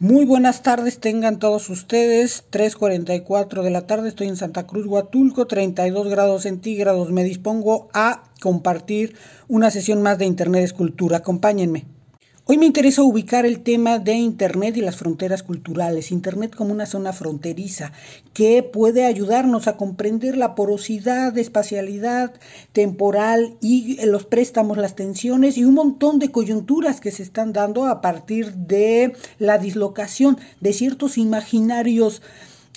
Muy buenas tardes tengan todos ustedes. 3.44 de la tarde estoy en Santa Cruz, Huatulco, 32 grados centígrados. Me dispongo a compartir una sesión más de Internet Escultura. Acompáñenme. Hoy me interesa ubicar el tema de Internet y las fronteras culturales. Internet como una zona fronteriza que puede ayudarnos a comprender la porosidad, espacialidad, temporal y los préstamos, las tensiones y un montón de coyunturas que se están dando a partir de la dislocación de ciertos imaginarios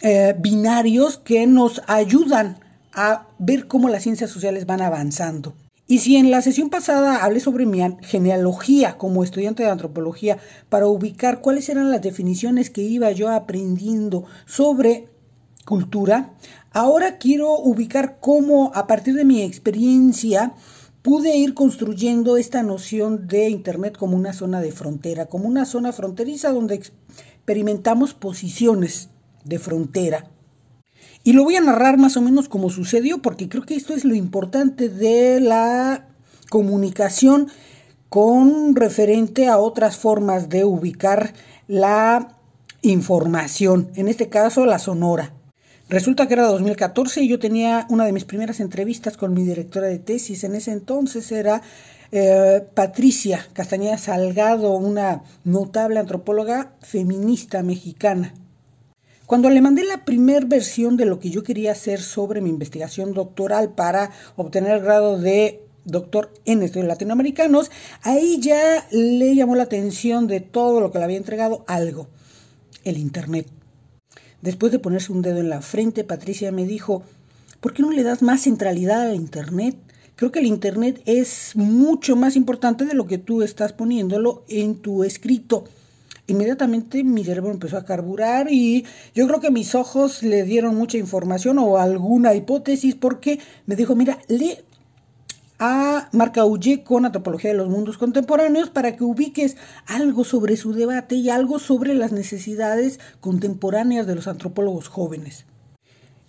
eh, binarios que nos ayudan a ver cómo las ciencias sociales van avanzando. Y si en la sesión pasada hablé sobre mi genealogía como estudiante de antropología para ubicar cuáles eran las definiciones que iba yo aprendiendo sobre cultura, ahora quiero ubicar cómo a partir de mi experiencia pude ir construyendo esta noción de Internet como una zona de frontera, como una zona fronteriza donde experimentamos posiciones de frontera y lo voy a narrar más o menos como sucedió, porque creo que esto es lo importante de la comunicación con referente a otras formas de ubicar la información, en este caso la sonora. Resulta que era 2014 y yo tenía una de mis primeras entrevistas con mi directora de tesis. En ese entonces era eh, Patricia Castañeda Salgado, una notable antropóloga feminista mexicana. Cuando le mandé la primera versión de lo que yo quería hacer sobre mi investigación doctoral para obtener el grado de doctor en estudios latinoamericanos, ahí ya le llamó la atención de todo lo que le había entregado algo, el Internet. Después de ponerse un dedo en la frente, Patricia me dijo, ¿por qué no le das más centralidad al Internet? Creo que el Internet es mucho más importante de lo que tú estás poniéndolo en tu escrito inmediatamente mi cerebro empezó a carburar y yo creo que mis ojos le dieron mucha información o alguna hipótesis porque me dijo, mira, lee a Marc Augé con Antropología de los Mundos Contemporáneos para que ubiques algo sobre su debate y algo sobre las necesidades contemporáneas de los antropólogos jóvenes.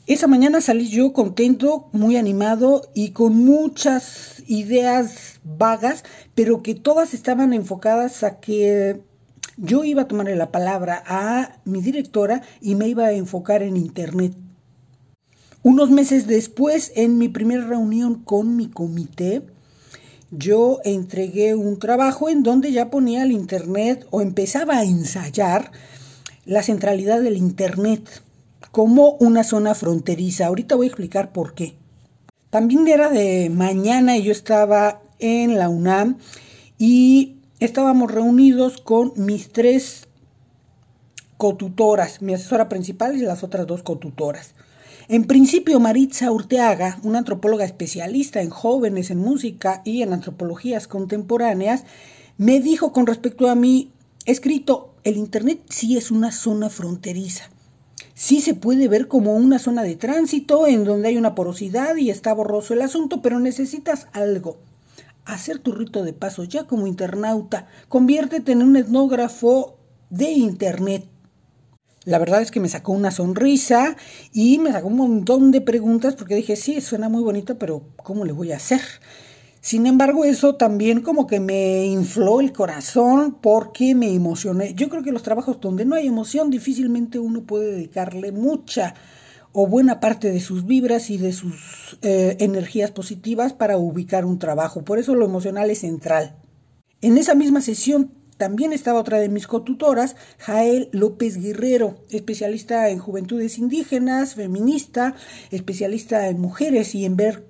Esa mañana salí yo contento, muy animado y con muchas ideas vagas, pero que todas estaban enfocadas a que yo iba a tomarle la palabra a mi directora y me iba a enfocar en Internet. Unos meses después, en mi primera reunión con mi comité, yo entregué un trabajo en donde ya ponía el Internet o empezaba a ensayar la centralidad del Internet como una zona fronteriza. Ahorita voy a explicar por qué. También era de mañana y yo estaba en la UNAM y estábamos reunidos con mis tres cotutoras, mi asesora principal y las otras dos cotutoras. En principio, Maritza Urteaga, una antropóloga especialista en jóvenes, en música y en antropologías contemporáneas, me dijo con respecto a mi escrito, el Internet sí es una zona fronteriza. Sí se puede ver como una zona de tránsito en donde hay una porosidad y está borroso el asunto, pero necesitas algo hacer tu rito de paso ya como internauta. Conviértete en un etnógrafo de Internet. La verdad es que me sacó una sonrisa y me sacó un montón de preguntas porque dije, sí, suena muy bonito, pero ¿cómo le voy a hacer? Sin embargo, eso también como que me infló el corazón porque me emocioné. Yo creo que los trabajos donde no hay emoción difícilmente uno puede dedicarle mucha o buena parte de sus vibras y de sus eh, energías positivas para ubicar un trabajo. Por eso lo emocional es central. En esa misma sesión también estaba otra de mis cotutoras, Jael López Guerrero, especialista en juventudes indígenas, feminista, especialista en mujeres y en ver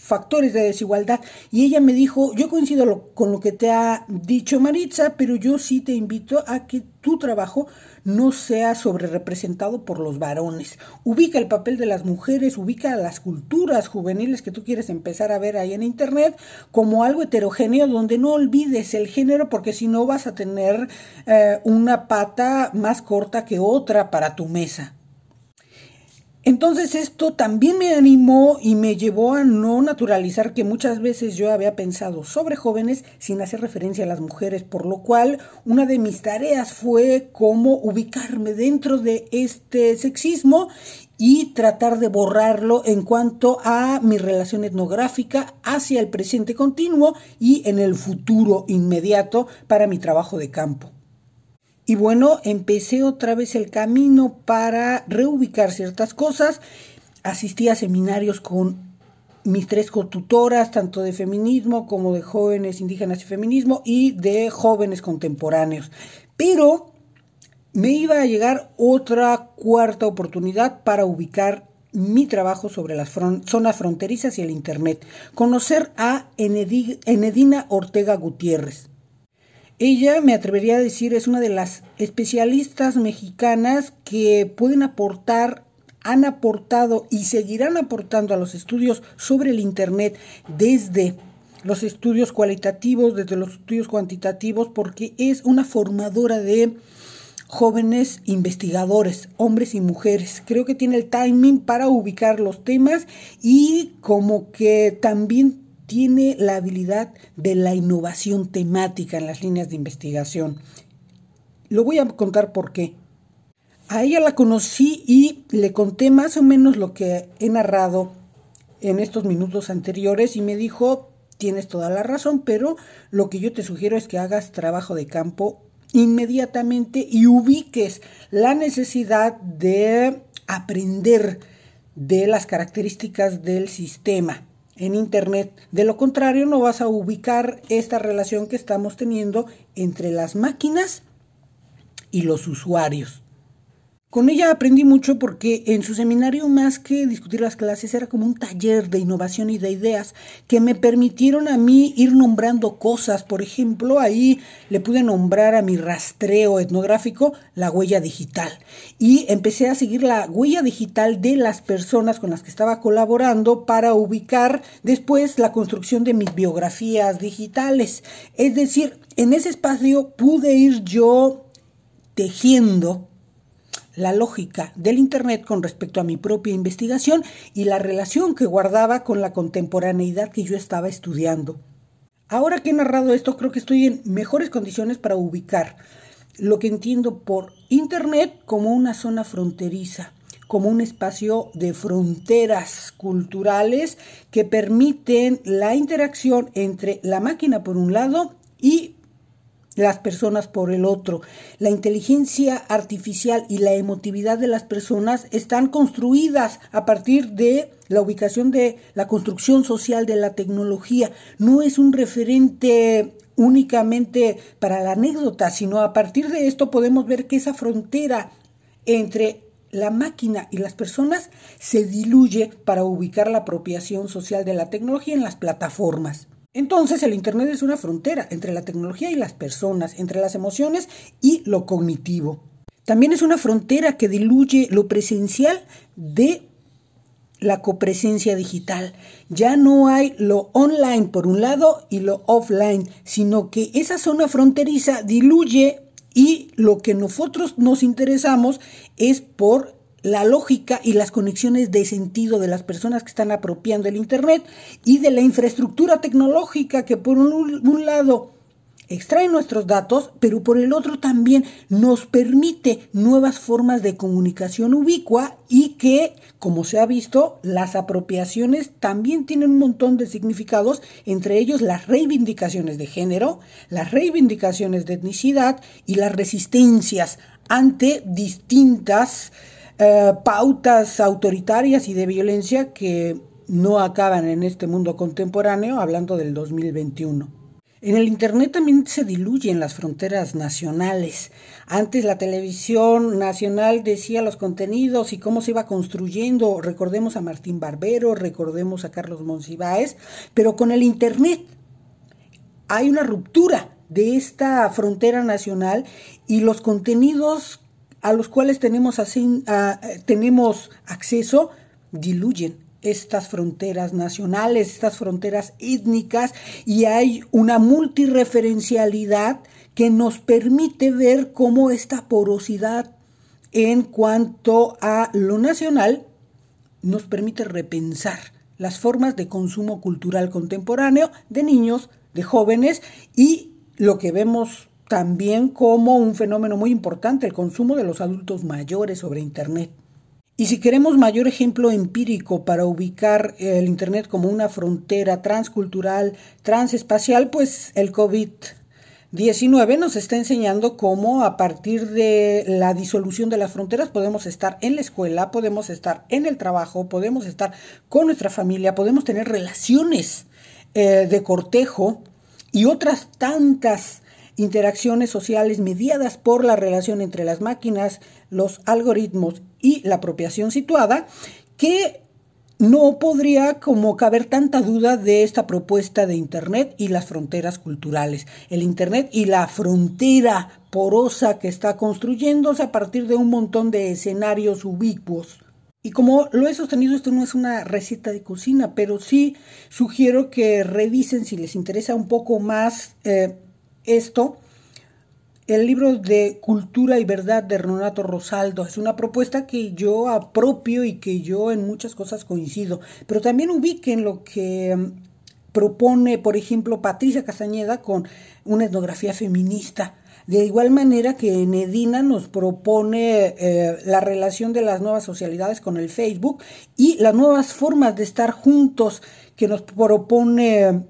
factores de desigualdad. Y ella me dijo, yo coincido con lo que te ha dicho Maritza, pero yo sí te invito a que tu trabajo no sea sobre representado por los varones. Ubica el papel de las mujeres, ubica las culturas juveniles que tú quieres empezar a ver ahí en Internet como algo heterogéneo donde no olvides el género porque si no vas a tener eh, una pata más corta que otra para tu mesa. Entonces esto también me animó y me llevó a no naturalizar que muchas veces yo había pensado sobre jóvenes sin hacer referencia a las mujeres, por lo cual una de mis tareas fue cómo ubicarme dentro de este sexismo y tratar de borrarlo en cuanto a mi relación etnográfica hacia el presente continuo y en el futuro inmediato para mi trabajo de campo. Y bueno, empecé otra vez el camino para reubicar ciertas cosas. Asistí a seminarios con mis tres cotutoras, tanto de feminismo como de jóvenes indígenas y feminismo y de jóvenes contemporáneos. Pero me iba a llegar otra cuarta oportunidad para ubicar mi trabajo sobre las zonas fronterizas y el Internet. Conocer a Enedina Ortega Gutiérrez. Ella, me atrevería a decir, es una de las especialistas mexicanas que pueden aportar, han aportado y seguirán aportando a los estudios sobre el Internet desde los estudios cualitativos, desde los estudios cuantitativos, porque es una formadora de jóvenes investigadores, hombres y mujeres. Creo que tiene el timing para ubicar los temas y como que también tiene la habilidad de la innovación temática en las líneas de investigación. Lo voy a contar por qué. A ella la conocí y le conté más o menos lo que he narrado en estos minutos anteriores y me dijo, tienes toda la razón, pero lo que yo te sugiero es que hagas trabajo de campo inmediatamente y ubiques la necesidad de aprender de las características del sistema en Internet. De lo contrario, no vas a ubicar esta relación que estamos teniendo entre las máquinas y los usuarios. Con ella aprendí mucho porque en su seminario más que discutir las clases era como un taller de innovación y de ideas que me permitieron a mí ir nombrando cosas. Por ejemplo, ahí le pude nombrar a mi rastreo etnográfico la huella digital y empecé a seguir la huella digital de las personas con las que estaba colaborando para ubicar después la construcción de mis biografías digitales. Es decir, en ese espacio pude ir yo tejiendo la lógica del Internet con respecto a mi propia investigación y la relación que guardaba con la contemporaneidad que yo estaba estudiando. Ahora que he narrado esto, creo que estoy en mejores condiciones para ubicar lo que entiendo por Internet como una zona fronteriza, como un espacio de fronteras culturales que permiten la interacción entre la máquina por un lado y las personas por el otro. La inteligencia artificial y la emotividad de las personas están construidas a partir de la ubicación de la construcción social de la tecnología. No es un referente únicamente para la anécdota, sino a partir de esto podemos ver que esa frontera entre la máquina y las personas se diluye para ubicar la apropiación social de la tecnología en las plataformas. Entonces el Internet es una frontera entre la tecnología y las personas, entre las emociones y lo cognitivo. También es una frontera que diluye lo presencial de la copresencia digital. Ya no hay lo online por un lado y lo offline, sino que esa zona fronteriza diluye y lo que nosotros nos interesamos es por la lógica y las conexiones de sentido de las personas que están apropiando el Internet y de la infraestructura tecnológica que por un, lado extrae nuestros datos, pero por el otro también nos permite nuevas formas de comunicación ubicua y que, como se ha visto, las apropiaciones también tienen un montón de significados, entre ellos las reivindicaciones de género, las reivindicaciones de etnicidad y las resistencias ante distintas eh, pautas autoritarias y de violencia que no acaban en este mundo contemporáneo, hablando del 2021. En el Internet también se diluyen las fronteras nacionales. Antes la televisión nacional decía los contenidos y cómo se iba construyendo. Recordemos a Martín Barbero, recordemos a Carlos Monsiváis, pero con el Internet hay una ruptura de esta frontera nacional y los contenidos a los cuales tenemos, así, tenemos acceso diluyen estas fronteras nacionales, estas fronteras étnicas y hay una multireferencialidad que nos permite ver cómo esta porosidad en cuanto a lo nacional nos permite repensar las formas de consumo cultural contemporáneo de niños, de jóvenes y lo que vemos también como un fenómeno muy importante, el consumo de los adultos mayores sobre Internet. Y si queremos mayor ejemplo empírico para ubicar el Internet como una frontera transcultural, transespacial, pues el COVID-19 nos está enseñando cómo a partir de la disolución de las fronteras podemos estar en la escuela, podemos estar en el trabajo, podemos estar con nuestra familia, podemos tener relaciones eh, de cortejo y otras tantas interacciones sociales mediadas por la relación entre las máquinas, los algoritmos y la apropiación situada, que no podría como caber tanta duda de esta propuesta de Internet y las fronteras culturales. El Internet y la frontera porosa que está construyéndose a partir de un montón de escenarios ubicuos. Y como lo he sostenido, esto no es una receta de cocina, pero sí sugiero que revisen si les interesa un poco más eh, esto, el libro de Cultura y Verdad de Renato Rosaldo es una propuesta que yo apropio y que yo en muchas cosas coincido, pero también ubiquen lo que mm, propone, por ejemplo, Patricia Castañeda con una etnografía feminista. De igual manera que Nedina nos propone eh, la relación de las nuevas socialidades con el Facebook y las nuevas formas de estar juntos que nos propone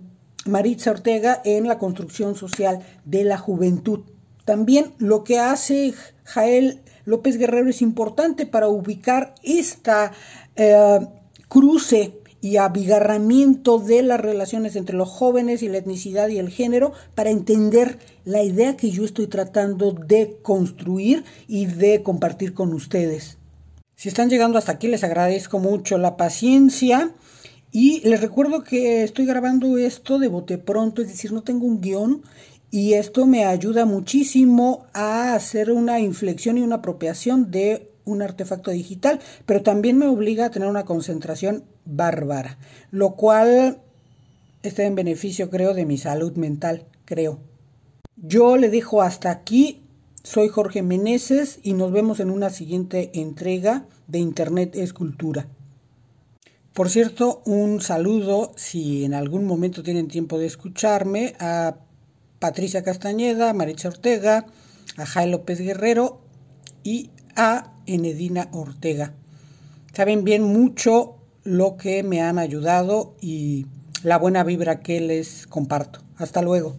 Maritza Ortega en la construcción social de la juventud. También lo que hace Jael López Guerrero es importante para ubicar esta eh, cruce y abigarramiento de las relaciones entre los jóvenes y la etnicidad y el género para entender la idea que yo estoy tratando de construir y de compartir con ustedes. Si están llegando hasta aquí les agradezco mucho la paciencia y les recuerdo que estoy grabando esto de bote pronto, es decir, no tengo un guion y esto me ayuda muchísimo a hacer una inflexión y una apropiación de un artefacto digital, pero también me obliga a tener una concentración bárbara, lo cual está en beneficio, creo, de mi salud mental, creo. Yo le dejo hasta aquí. Soy Jorge Meneses y nos vemos en una siguiente entrega de Internet es Cultura. Por cierto, un saludo, si en algún momento tienen tiempo de escucharme, a Patricia Castañeda, a Maritza Ortega, a Jaime López Guerrero y a Enedina Ortega. Saben bien mucho lo que me han ayudado y la buena vibra que les comparto. Hasta luego.